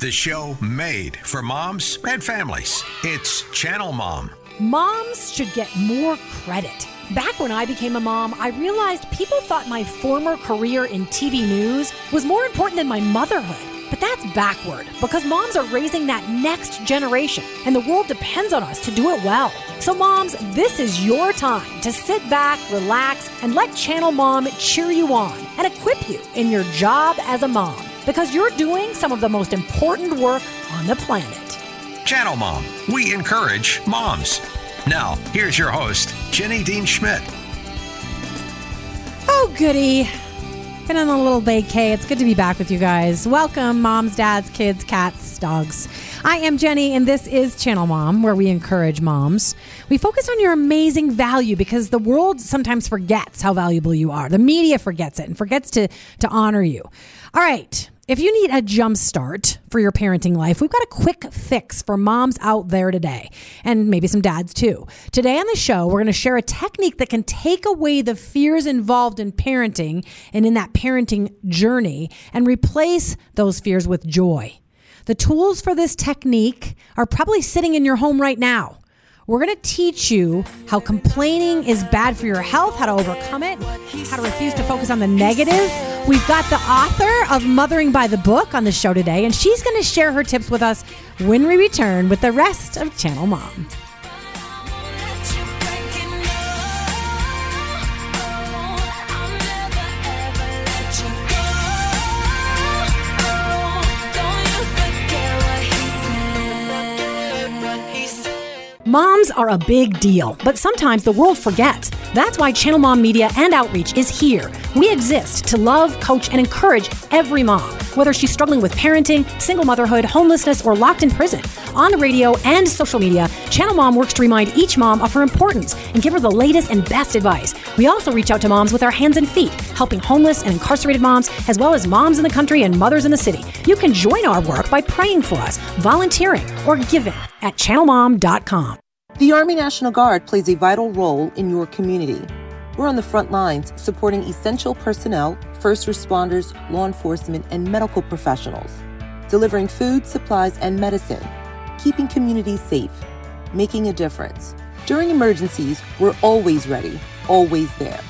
The show made for moms and families. It's Channel Mom. Moms should get more credit. Back when I became a mom, I realized people thought my former career in TV news was more important than my motherhood. But that's backward because moms are raising that next generation and the world depends on us to do it well. So, moms, this is your time to sit back, relax, and let Channel Mom cheer you on and equip you in your job as a mom because you're doing some of the most important work on the planet. Channel Mom. We encourage moms. Now, here's your host, Jenny Dean Schmidt. Oh, goody. Been on a little vacay. It's good to be back with you guys. Welcome, moms, dads, kids, cats, dogs. I am Jenny, and this is Channel Mom, where we encourage moms. We focus on your amazing value because the world sometimes forgets how valuable you are. The media forgets it and forgets to, to honor you. All right. If you need a jump start for your parenting life, we've got a quick fix for moms out there today, and maybe some dads too. Today on the show, we're going to share a technique that can take away the fears involved in parenting and in that parenting journey and replace those fears with joy. The tools for this technique are probably sitting in your home right now. We're going to teach you how complaining is bad for your health, how to overcome it, how to refuse to focus on the negative. We've got the author of Mothering by the Book on the show today, and she's going to share her tips with us when we return with the rest of Channel Mom. Moms are a big deal, but sometimes the world forgets. That's why Channel Mom Media and Outreach is here. We exist to love, coach, and encourage every mom, whether she's struggling with parenting, single motherhood, homelessness, or locked in prison. On the radio and social media, Channel Mom works to remind each mom of her importance and give her the latest and best advice. We also reach out to moms with our hands and feet, helping homeless and incarcerated moms, as well as moms in the country and mothers in the city. You can join our work by praying for us, volunteering, or giving at channelmom.com. The Army National Guard plays a vital role in your community. We're on the front lines supporting essential personnel, first responders, law enforcement, and medical professionals, delivering food, supplies, and medicine, keeping communities safe, making a difference. During emergencies, we're always ready, always there.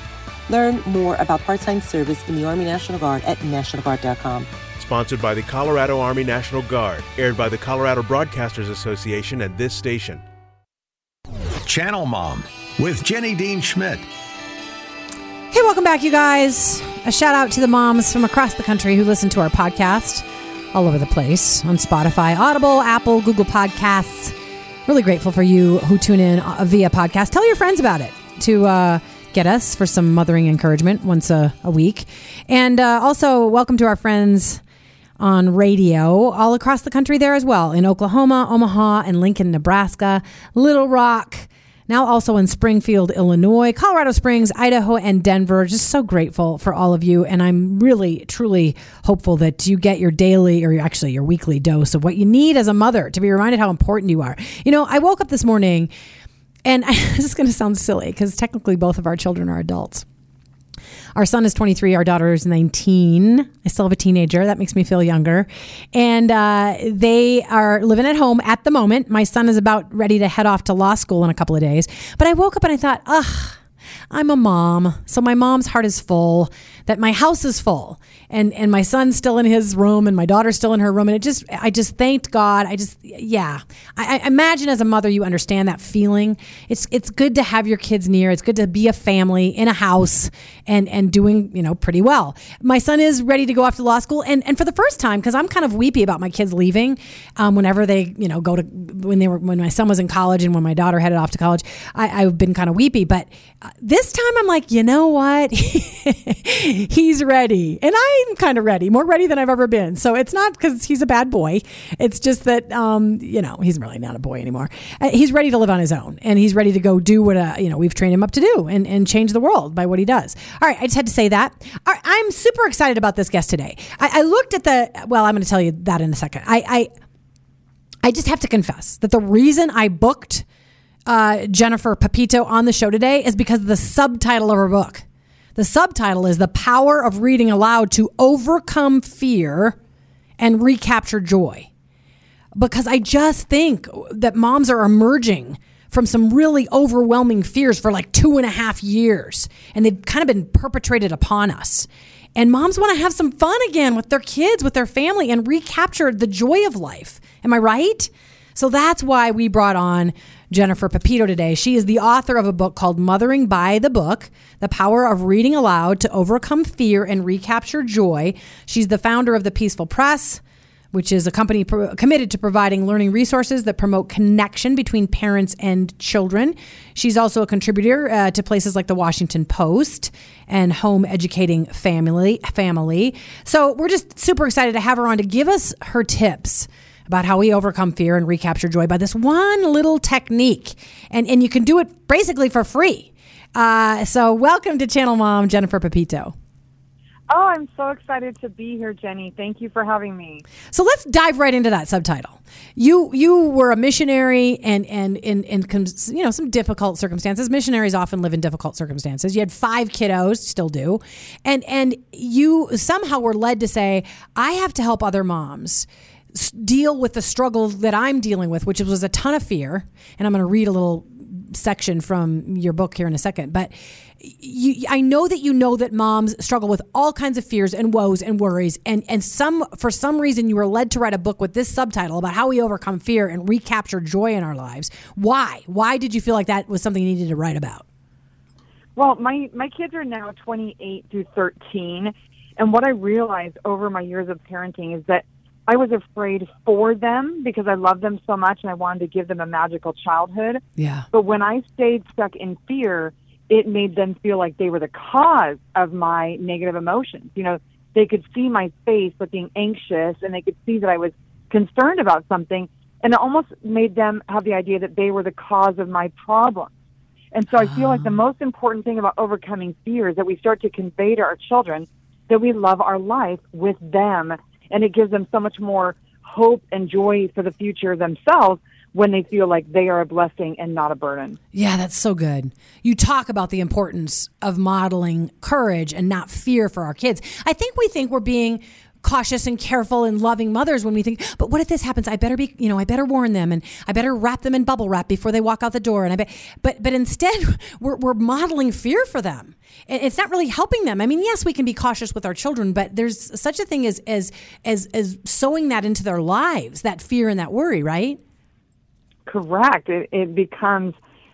Learn more about part time service in the Army National Guard at NationalGuard.com. Sponsored by the Colorado Army National Guard, aired by the Colorado Broadcasters Association and this station. Channel Mom with Jenny Dean Schmidt. Hey, welcome back, you guys. A shout out to the moms from across the country who listen to our podcast all over the place on Spotify, Audible, Apple, Google Podcasts. Really grateful for you who tune in uh, via podcast. Tell your friends about it to uh, get us for some mothering encouragement once a, a week. And uh, also, welcome to our friends on radio all across the country there as well in Oklahoma, Omaha, and Lincoln, Nebraska, Little Rock now also in Springfield, Illinois, Colorado Springs, Idaho, and Denver. Just so grateful for all of you. And I'm really, truly hopeful that you get your daily or actually your weekly dose of what you need as a mother to be reminded how important you are. You know, I woke up this morning and I, this is going to sound silly because technically both of our children are adults. Our son is 23, our daughter is 19. I still have a teenager. That makes me feel younger. And uh, they are living at home at the moment. My son is about ready to head off to law school in a couple of days. But I woke up and I thought, ugh, I'm a mom. So my mom's heart is full that my house is full and and my son's still in his room and my daughter's still in her room and it just I just thanked God. I just yeah. I, I imagine as a mother you understand that feeling. It's it's good to have your kids near. It's good to be a family in a house and and doing you know pretty well. My son is ready to go off to law school and and for the first time because I'm kind of weepy about my kids leaving. Um, whenever they you know go to when they were when my son was in college and when my daughter headed off to college, I, I've been kind of weepy. But uh, this time I'm like you know what. he's ready. And I'm kind of ready, more ready than I've ever been. So it's not because he's a bad boy. It's just that, um, you know, he's really not a boy anymore. Uh, he's ready to live on his own and he's ready to go do what, uh, you know, we've trained him up to do and, and change the world by what he does. All right. I just had to say that. Right, I'm super excited about this guest today. I, I looked at the, well, I'm going to tell you that in a second. I, I, I just have to confess that the reason I booked uh, Jennifer Pepito on the show today is because of the subtitle of her book. The subtitle is The Power of Reading Aloud to Overcome Fear and Recapture Joy. because I just think that moms are emerging from some really overwhelming fears for like two and a half years, and they've kind of been perpetrated upon us. And moms want to have some fun again with their kids, with their family, and recapture the joy of life. Am I right? So that's why we brought on Jennifer Pepito today. She is the author of a book called Mothering by the Book The Power of Reading Aloud to Overcome Fear and Recapture Joy. She's the founder of the Peaceful Press which is a company committed to providing learning resources that promote connection between parents and children. She's also a contributor uh, to places like the Washington Post and Home Educating Family. Family. So we're just super excited to have her on to give us her tips about how we overcome fear and recapture joy by this one little technique. And, and you can do it basically for free. Uh, so, welcome to Channel Mom, Jennifer Pepito. Oh, I'm so excited to be here, Jenny. Thank you for having me. So let's dive right into that subtitle. You you were a missionary and and in in you know some difficult circumstances. Missionaries often live in difficult circumstances. You had five kiddos, still do, and and you somehow were led to say, I have to help other moms deal with the struggle that I'm dealing with, which was a ton of fear. And I'm going to read a little section from your book here in a second, but you, I know that you know that moms struggle with all kinds of fears and woes and worries, and and some for some reason you were led to write a book with this subtitle about how we overcome fear and recapture joy in our lives. Why? Why did you feel like that was something you needed to write about? Well, my my kids are now 28 through 13, and what I realized over my years of parenting is that I was afraid for them because I love them so much and I wanted to give them a magical childhood. Yeah. But when I stayed stuck in fear, it made them feel like they were the cause of my negative emotions. You know, they could see my face looking anxious and they could see that I was concerned about something. And it almost made them have the idea that they were the cause of my problems. And so I feel like the ah. most important thing about overcoming fear is that we start to convey to our children that we love our life with them. And it gives them so much more hope and joy for the future themselves when they feel like they are a blessing and not a burden. Yeah, that's so good. You talk about the importance of modeling courage and not fear for our kids. I think we think we're being cautious and careful and loving mothers when we think, but what if this happens? I better be, you know, I better warn them and I better wrap them in bubble wrap before they walk out the door. And I bet, but, but instead we're, we're modeling fear for them. It's not really helping them. I mean, yes, we can be cautious with our children, but there's such a thing as, as, as, as sowing that into their lives, that fear and that worry, right? correct. It, it becomes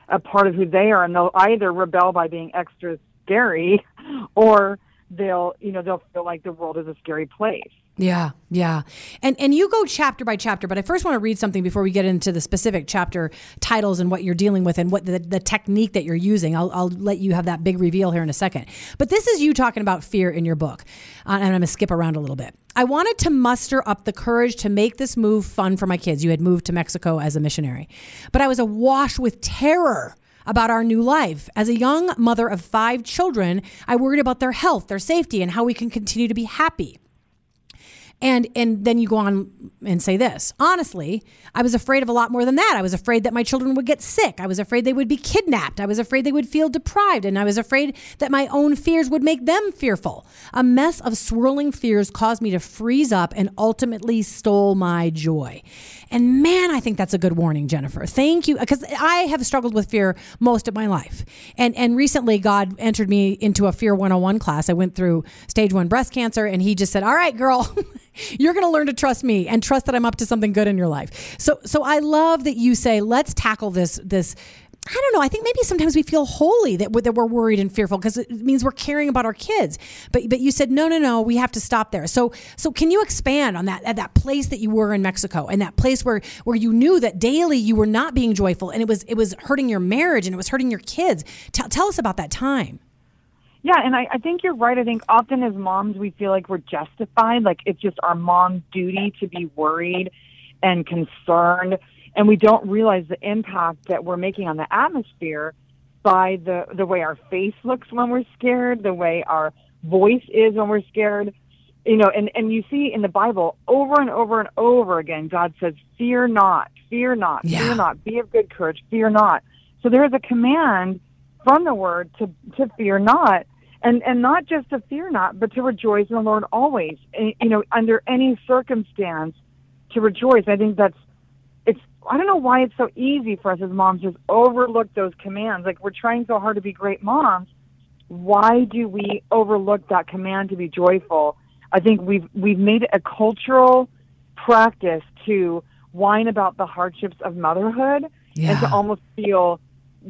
a part of who they are, and they'll either rebel by being extra scary, or they'll you know they'll feel like the world is a scary place. Yeah, yeah. And and you go chapter by chapter, but I first want to read something before we get into the specific chapter titles and what you're dealing with and what the, the technique that you're using. I'll, I'll let you have that big reveal here in a second. But this is you talking about fear in your book. Uh, and I'm going to skip around a little bit. I wanted to muster up the courage to make this move fun for my kids. You had moved to Mexico as a missionary, but I was awash with terror about our new life. As a young mother of five children, I worried about their health, their safety, and how we can continue to be happy. And and then you go on and say this. Honestly, I was afraid of a lot more than that. I was afraid that my children would get sick. I was afraid they would be kidnapped. I was afraid they would feel deprived, and I was afraid that my own fears would make them fearful. A mess of swirling fears caused me to freeze up and ultimately stole my joy. And man, I think that's a good warning, Jennifer. Thank you because I have struggled with fear most of my life. And and recently God entered me into a fear 101 class. I went through stage 1 breast cancer and he just said, "All right, girl, you're going to learn to trust me and trust that I'm up to something good in your life. So so I love that you say let's tackle this this I don't know. I think maybe sometimes we feel holy that we're, that we're worried and fearful because it means we're caring about our kids. But but you said no, no, no. We have to stop there. So so can you expand on that at that place that you were in Mexico and that place where where you knew that daily you were not being joyful and it was it was hurting your marriage and it was hurting your kids. Tell us about that time. Yeah, and I, I think you're right. I think often as moms, we feel like we're justified, like it's just our mom's duty to be worried and concerned, and we don't realize the impact that we're making on the atmosphere by the the way our face looks when we're scared, the way our voice is when we're scared. You know, and and you see in the Bible over and over and over again, God says, "Fear not, fear not, yeah. fear not, be of good courage, fear not." So there is a command from the word to to fear not and and not just to fear not but to rejoice in the lord always eh, you know under any circumstance to rejoice i think that's it's. I don't know why it's so easy for us as moms to just overlook those commands. Like we're trying so hard to be great moms. Why do we overlook that command to be joyful? I think we've we've made it a cultural practice to whine about the hardships of motherhood Yeah. and to almost feel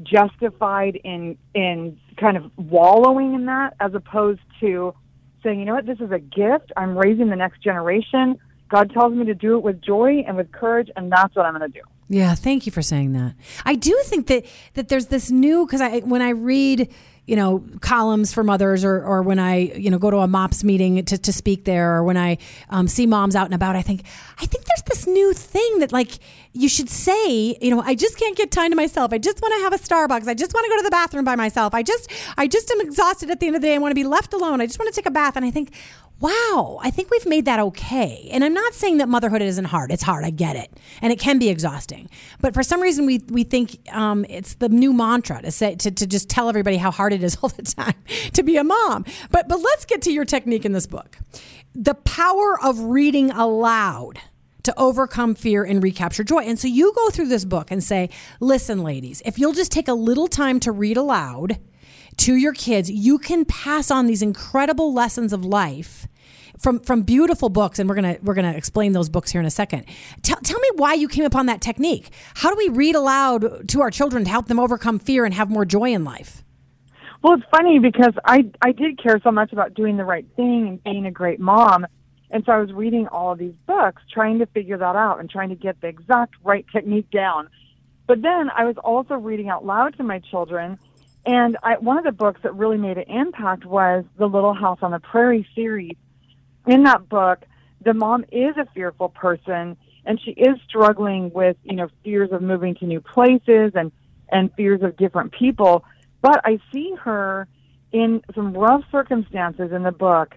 justified in in kind of wallowing in that as opposed to saying, you know what, this is a gift. I'm raising the next generation. God tells me to do it with joy and with courage, and that's what I'm going to do. Yeah, thank you for saying that. I do think that that there's this new because I when I read you know columns for mothers or or when I you know go to a MOPS meeting to, to speak there or when I um, see moms out and about, I think I think there's this new thing that like you should say you know I just can't get time to myself. I just want to have a Starbucks. I just want to go to the bathroom by myself. I just I just am exhausted at the end of the day. I want to be left alone. I just want to take a bath. And I think wow, I think we've made that okay. And I'm not saying that motherhood isn't hard. It's hard. I get it, and it can be exhausting. But for some reason, we we think um, it's the new mantra to say to, to just tell everybody how hard it is all the time to be a mom. But but let's get to your technique in this book, the power of reading aloud to overcome fear and recapture joy. And so you go through this book and say, listen, ladies, if you'll just take a little time to read aloud to your kids, you can pass on these incredible lessons of life from from beautiful books and we're going to we're going to explain those books here in a second. Tell, tell me why you came upon that technique. How do we read aloud to our children to help them overcome fear and have more joy in life? Well, it's funny because I I did care so much about doing the right thing and being a great mom, and so I was reading all these books, trying to figure that out and trying to get the exact right technique down. But then I was also reading out loud to my children, and I, one of the books that really made an impact was the Little House on the Prairie series. In that book, the mom is a fearful person, and she is struggling with you know fears of moving to new places and and fears of different people. But I see her in some rough circumstances in the book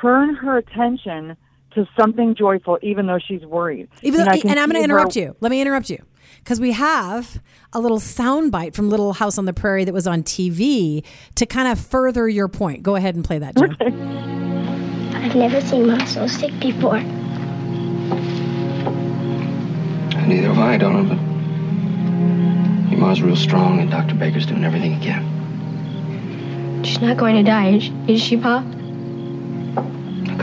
turn her attention to something joyful, even though she's worried. Even though, I and, I'm going to interrupt her- you. Let me interrupt you because we have a little soundbite from Little House on the Prairie that was on TV to kind of further your point. Go ahead and play that, Jim. I've never seen Mom so sick before. Neither have I, Donna, but your mom's real strong, and Dr. Baker's doing everything he can. She's not going to die, is, is she, Pop?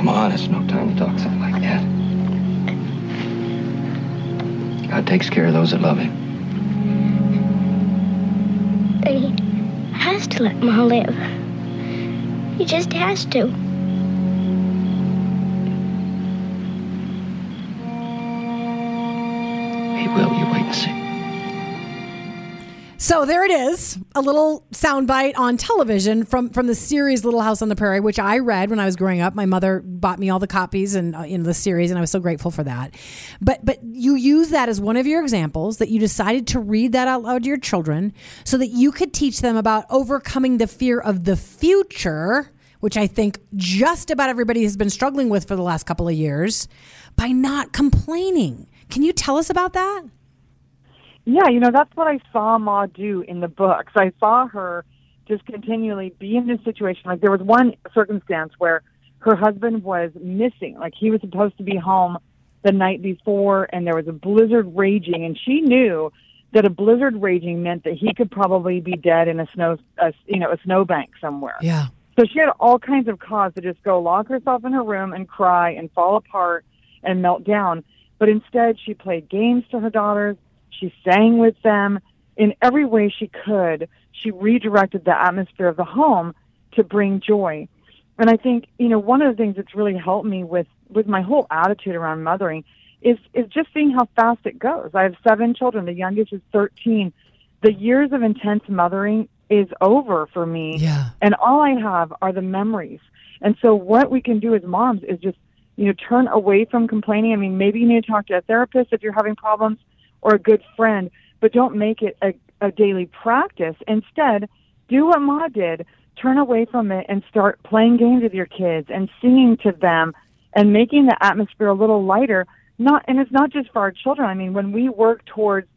Come on, it's no time to talk something like that. God takes care of those that love him. But he has to let Mom live. He just has to. He will, you wait and see. So there it is, a little soundbite on television from from the series Little House on the Prairie, which I read when I was growing up. My mother bought me all the copies and uh, in the series, and I was so grateful for that. But but you use that as one of your examples that you decided to read that out loud to your children so that you could teach them about overcoming the fear of the future, which I think just about everybody has been struggling with for the last couple of years, by not complaining. Can you tell us about that? Yeah, you know, that's what I saw Ma do in the books. I saw her just continually be in this situation. Like there was one circumstance where her husband was missing. Like he was supposed to be home the night before and there was a blizzard raging and she knew that a blizzard raging meant that he could probably be dead in a snow a, you know, a snowbank somewhere. Yeah. So she had all kinds of cause to just go lock herself in her room and cry and fall apart and melt down. But instead, she played games to her daughters. She sang with them in every way she could. She redirected the atmosphere of the home to bring joy. And I think, you know, one of the things that's really helped me with, with my whole attitude around mothering is, is just seeing how fast it goes. I have seven children. The youngest is 13. The years of intense mothering is over for me. Yeah. And all I have are the memories. And so what we can do as moms is just, you know, turn away from complaining. I mean, maybe you need to talk to a therapist if you're having problems or a good friend, but don't make it a, a daily practice. Instead, do what Ma did. Turn away from it and start playing games with your kids and singing to them and making the atmosphere a little lighter. Not, and it's not just for our children. I mean, when we work towards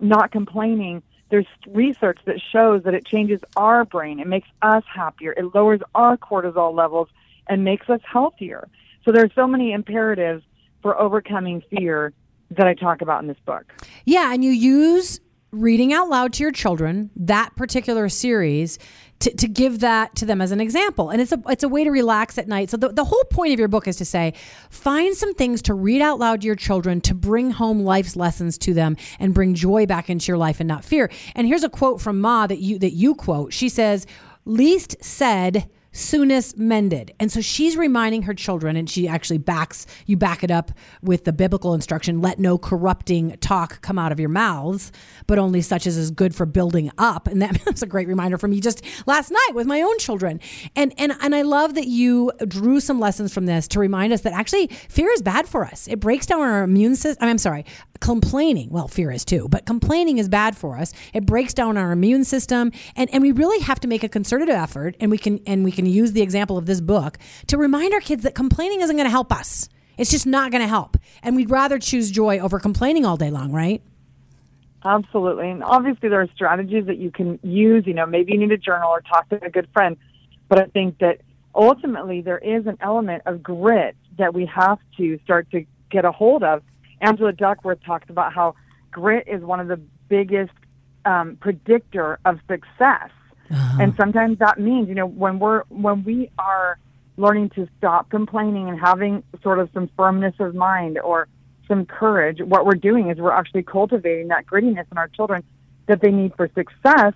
not complaining, there's research that shows that it changes our brain. It makes us happier. It lowers our cortisol levels and makes us healthier. So there are so many imperatives for overcoming fear that I talk about in this book. Yeah, and you use reading out loud to your children that particular series to, to give that to them as an example. And it's a it's a way to relax at night. So the, the whole point of your book is to say find some things to read out loud to your children to bring home life's lessons to them and bring joy back into your life and not fear. And here's a quote from ma that you that you quote. She says least said soonest mended. And so she's reminding her children, and she actually backs, you back it up with the biblical instruction let no corrupting talk come out of your mouths, but only such as is good for building up. And that, that's a great reminder for me just last night with my own children. And, and, and I love that you drew some lessons from this to remind us that actually fear is bad for us. It breaks down our immune system. I'm sorry, complaining, well, fear is too, but complaining is bad for us. It breaks down our immune system. And, and we really have to make a concerted effort and we can, and we can use the example of this book to remind our kids that complaining isn't going to help us. It's just not going to help. And we'd rather choose joy over complaining all day long, right? Absolutely. And obviously, there are strategies that you can use. You know, maybe you need a journal or talk to a good friend. But I think that ultimately, there is an element of grit that we have to start to get a hold of. Angela Duckworth talks about how grit is one of the biggest um, predictor of success. Uh-huh. And sometimes that means, you know, when we're when we are learning to stop complaining and having sort of some firmness of mind or some courage, what we're doing is we're actually cultivating that grittiness in our children that they need for success.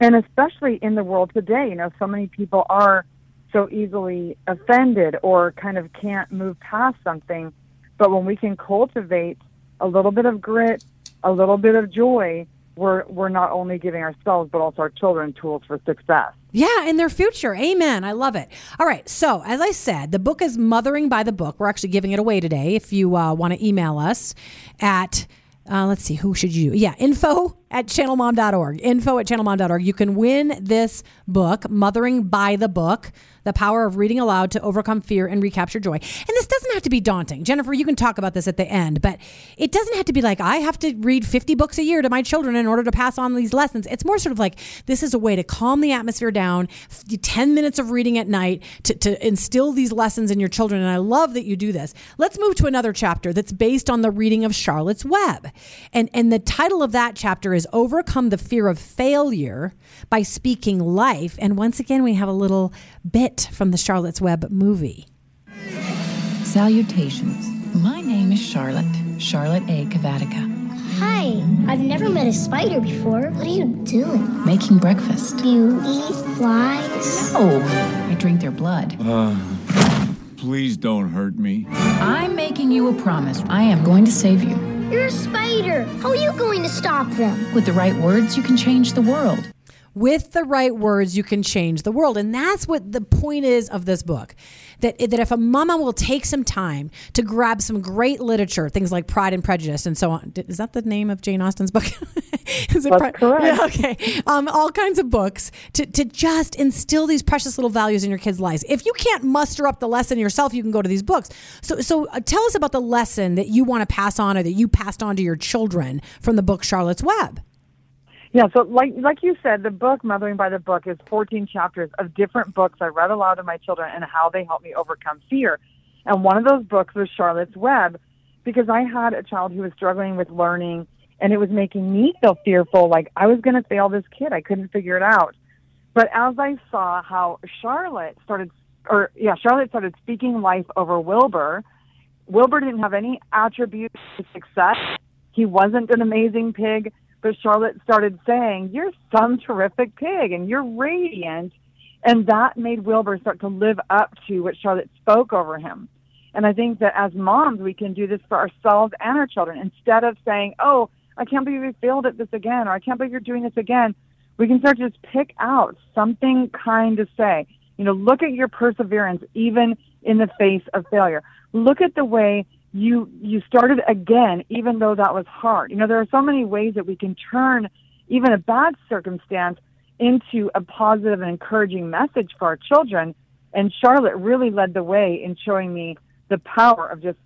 And especially in the world today, you know, so many people are so easily offended or kind of can't move past something. But when we can cultivate a little bit of grit, a little bit of joy, we're we're not only giving ourselves but also our children tools for success. Yeah, in their future. Amen. I love it. All right. So, as I said, the book is Mothering by the Book. We're actually giving it away today. If you uh, want to email us at uh, let's see, who should you? Yeah, info at channelmom.org. Info at channelmom.org. You can win this book, Mothering by the Book The Power of Reading Aloud to Overcome Fear and Recapture Joy. And this doesn't have to be daunting. Jennifer, you can talk about this at the end, but it doesn't have to be like, I have to read 50 books a year to my children in order to pass on these lessons. It's more sort of like this is a way to calm the atmosphere down, 10 minutes of reading at night to, to instill these lessons in your children. And I love that you do this. Let's move to another chapter that's based on the reading of Charlotte's Web. And, and the title of that chapter is Overcome the Fear of Failure by Speaking Life. And once again, we have a little bit from the Charlotte's Web movie. Salutations. My name is Charlotte, Charlotte A. Cavatica. Hi, I've never met a spider before. What are you doing? Making breakfast. Do you eat flies? No, I drink their blood. Uh, please don't hurt me. I'm making you a promise. I am going to save you. You're a spider. How are you going to stop them? With the right words, you can change the world with the right words, you can change the world. And that's what the point is of this book. That, that if a mama will take some time to grab some great literature, things like Pride and Prejudice and so on. Is that the name of Jane Austen's book? is it That's Pri- correct. Yeah, okay. Um, all kinds of books to, to just instill these precious little values in your kids' lives. If you can't muster up the lesson yourself, you can go to these books. So, so uh, tell us about the lesson that you want to pass on or that you passed on to your children from the book Charlotte's Web. Yeah, so like like you said, the book Mothering by the Book is 14 chapters of different books I read aloud to my children and how they helped me overcome fear. And one of those books was Charlotte's Web because I had a child who was struggling with learning and it was making me feel fearful like I was going to fail this kid. I couldn't figure it out. But as I saw how Charlotte started or yeah, Charlotte started speaking life over Wilbur, Wilbur didn't have any attributes to success. He wasn't an amazing pig but Charlotte started saying, You're some terrific pig and you're radiant. And that made Wilbur start to live up to what Charlotte spoke over him. And I think that as moms, we can do this for ourselves and our children. Instead of saying, Oh, I can't believe you failed at this again, or I can't believe you're doing this again, we can start to just pick out something kind to say. You know, look at your perseverance even in the face of failure. Look at the way you you started again even though that was hard you know there are so many ways that we can turn even a bad circumstance into a positive and encouraging message for our children and charlotte really led the way in showing me the power of just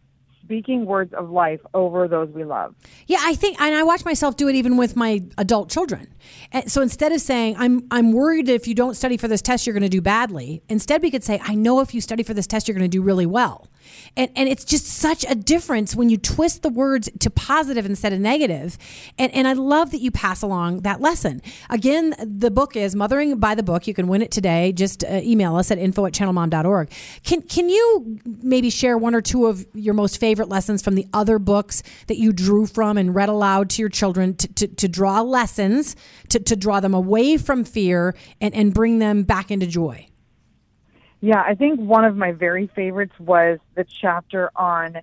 speaking words of life over those we love. Yeah, I think, and I watch myself do it even with my adult children. And so instead of saying, "I'm I'm worried if you don't study for this test, you're going to do badly," instead we could say, "I know if you study for this test, you're going to do really well." And, and it's just such a difference when you twist the words to positive instead of negative. And, and I love that you pass along that lesson. Again, the book is Mothering by the Book. You can win it today. Just uh, email us at info at channelmom.org. Can, can you maybe share one or two of your most favorite lessons from the other books that you drew from and read aloud to your children to, to, to draw lessons, to, to draw them away from fear and, and bring them back into joy? Yeah, I think one of my very favorites was the chapter on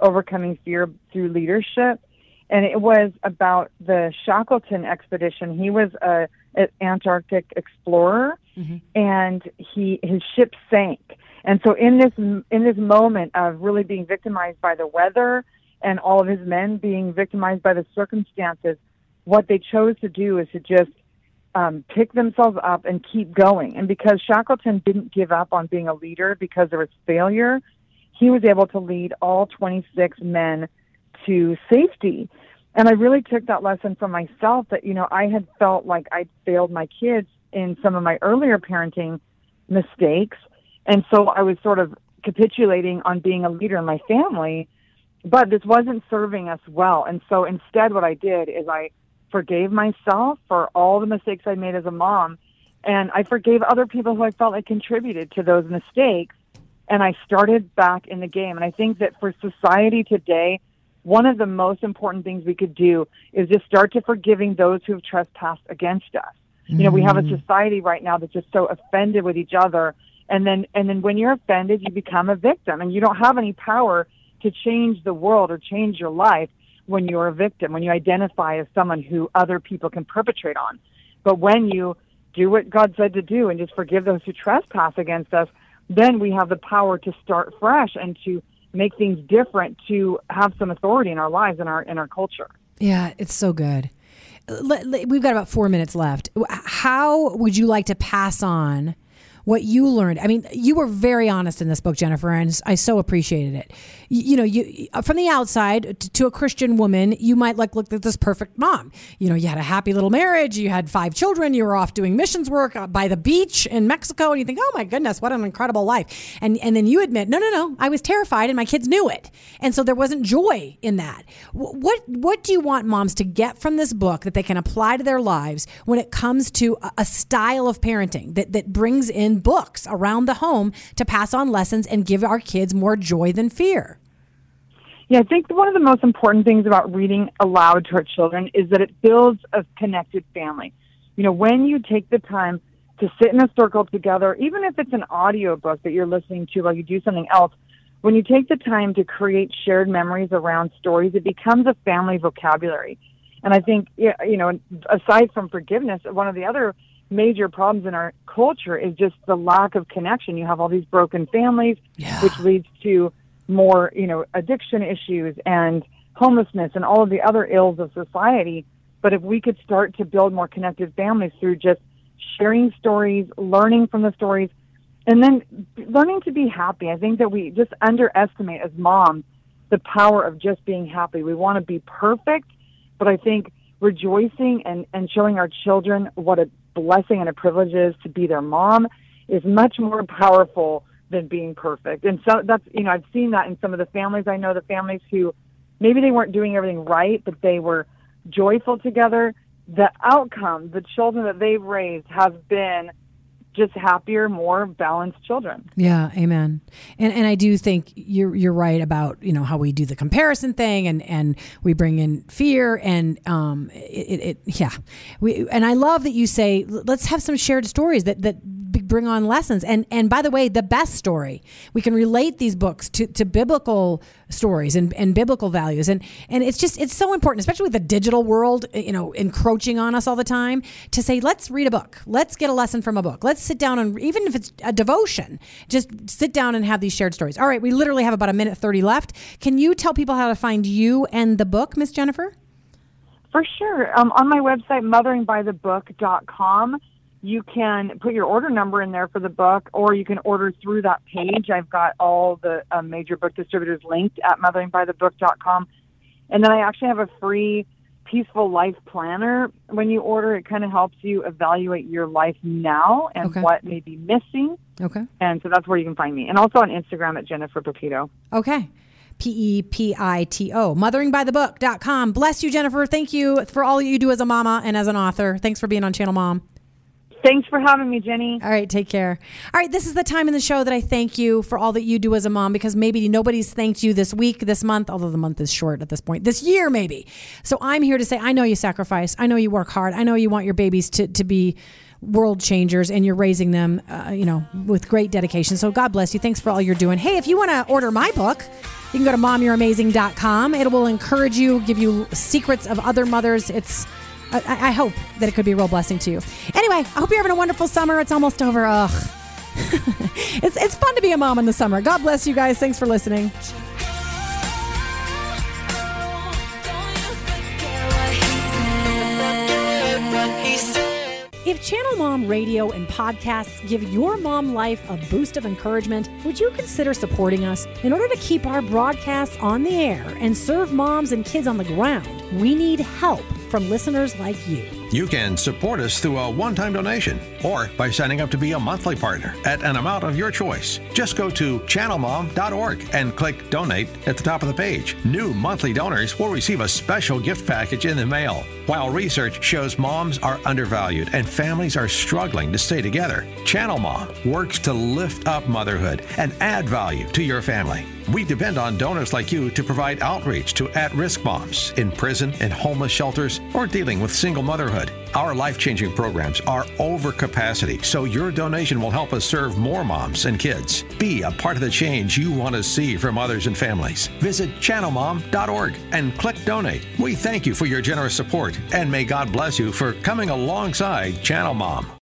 overcoming fear through leadership. And it was about the Shackleton expedition. He was a, an Antarctic explorer, mm-hmm. and he his ship sank. And so in this in this moment of really being victimized by the weather and all of his men being victimized by the circumstances, what they chose to do is to just um, pick themselves up and keep going. And because Shackleton didn't give up on being a leader because there was failure, he was able to lead all 26 men to safety. And I really took that lesson from myself that, you know, I had felt like I'd failed my kids in some of my earlier parenting mistakes. And so I was sort of capitulating on being a leader in my family, but this wasn't serving us well. And so instead, what I did is I forgave myself for all the mistakes I made as a mom. And I forgave other people who I felt like contributed to those mistakes. And I started back in the game. And I think that for society today, one of the most important things we could do is just start to forgiving those who have trespassed against us. Mm-hmm. You know, we have a mm. society right now that's just so offended with each other. And then, and then when you're offended, you become a victim and you don't have any power to change the world or change your life when you're a victim, when you identify as someone who other people can perpetrate on. But when you do what God said to do and just forgive those who trespass against us, then we have the power to start fresh and to make things different to have some authority in our lives and our in our culture. Yeah, it's so good. We've got about 4 minutes left. How would you like to pass on what you learned. I mean, you were very honest in this book, Jennifer, and I so appreciated it. You, you know, you from the outside to, to, a Christian woman, you might like look at this perfect mom. You know, you had a happy little marriage, you had five children, you were off doing missions work uh, by the beach in Mexico, and you think, oh my goodness, what an incredible life. And and then you admit, no, no, no, I was terrified, and my kids knew it, and so there wasn't joy in that. What what do you want moms to get from this book that they can apply to their lives when it comes to a, a style of parenting that that brings in in books around the home to pass on lessons and give our kids more joy than fear. Yeah, I think one of the most important things about reading aloud to our children is that it builds a connected family. You know, when you take the time to sit in a circle together, even if it's an audio book that you're listening to while you do something else, when you take the time to create shared memories around stories, it becomes a family vocabulary. And I think, you know, aside from forgiveness, one of the other major problems in our culture is just the lack of connection. You have all these broken families, yeah. which leads to more, you know, addiction issues and homelessness and all of the other ills of society. But if we could start to build more connected families through just sharing stories, learning from the stories, and then learning to be happy. I think that we just underestimate as moms the power of just being happy. We want to be perfect, but I think rejoicing and, and showing our children what a blessing and a privilege is to be their mom is much more powerful than being perfect. And so that's, you know, I've seen that in some of the families I know, the families who maybe they weren't doing everything right, but they were joyful together. The outcome, the children that they've raised have been just happier, more balanced children. Yeah, amen. And and I do think you're you're right about you know how we do the comparison thing and and we bring in fear and um it, it yeah we and I love that you say let's have some shared stories that that bring on lessons. And and by the way, the best story we can relate these books to, to biblical stories and, and biblical values. And and it's just it's so important, especially with the digital world, you know, encroaching on us all the time, to say let's read a book, let's get a lesson from a book, let's sit down and even if it's a devotion, just sit down and have these shared stories. All right, we literally have about a minute thirty left. Can you tell people how to find you and the book, Miss Jennifer? For sure. Um, on my website, motheringbythebook.com, you can put your order number in there for the book, or you can order through that page. I've got all the uh, major book distributors linked at motheringbythebook.com. And then I actually have a free Peaceful Life Planner. When you order, it kind of helps you evaluate your life now and Okay. what may be missing. Okay. And so that's where you can find me. And also on Instagram at Jennifer Pepito. Okay. P E P I T O. Motheringbythebook.com. Bless you, Jennifer. Thank you for all you do as a mama and as an author. Thanks for being on Channel Mom. Thanks for having me, Jenny. All right, take care. All right, this is the time in the show that I thank you for all that you do as a mom because maybe nobody's thanked you this week, this month, although the month is short at this point, this year maybe. So I'm here to say I know you sacrifice. I know you work hard. I know you want your babies to, to be world changers and you're raising them, uh, you know, with great dedication. So God bless you. Thanks for all you're doing. Hey, if you want to order my book, you can go to mommyou'reamazing.com. It will encourage you, give you secrets of other mothers. It's I, I hope that it could be a real blessing to you. Anyway, I hope you're having a wonderful summer. It's almost over. Ugh. it's, it's fun to be a mom in the summer. God bless you guys. Thanks for listening. If Channel Mom radio and podcasts give your mom life a boost of encouragement, would you consider supporting us? In order to keep our broadcasts on the air and serve moms and kids on the ground, we need help from listeners like you. You can support us through a one time donation or by signing up to be a monthly partner at an amount of your choice. Just go to channelmom.org and click donate at the top of the page. New monthly donors will receive a special gift package in the mail. While research shows moms are undervalued and families are struggling to stay together, Channel Mom works to lift up motherhood and add value to your family. We depend on donors like you to provide outreach to at risk moms in prison, and homeless shelters, or dealing with single motherhood. Our life changing programs are over capacity, so your donation will help us serve more moms and kids. Be a part of the change you want to see for mothers and families. Visit channelmom.org and click donate. We thank you for your generous support and may God bless you for coming alongside Channel Mom.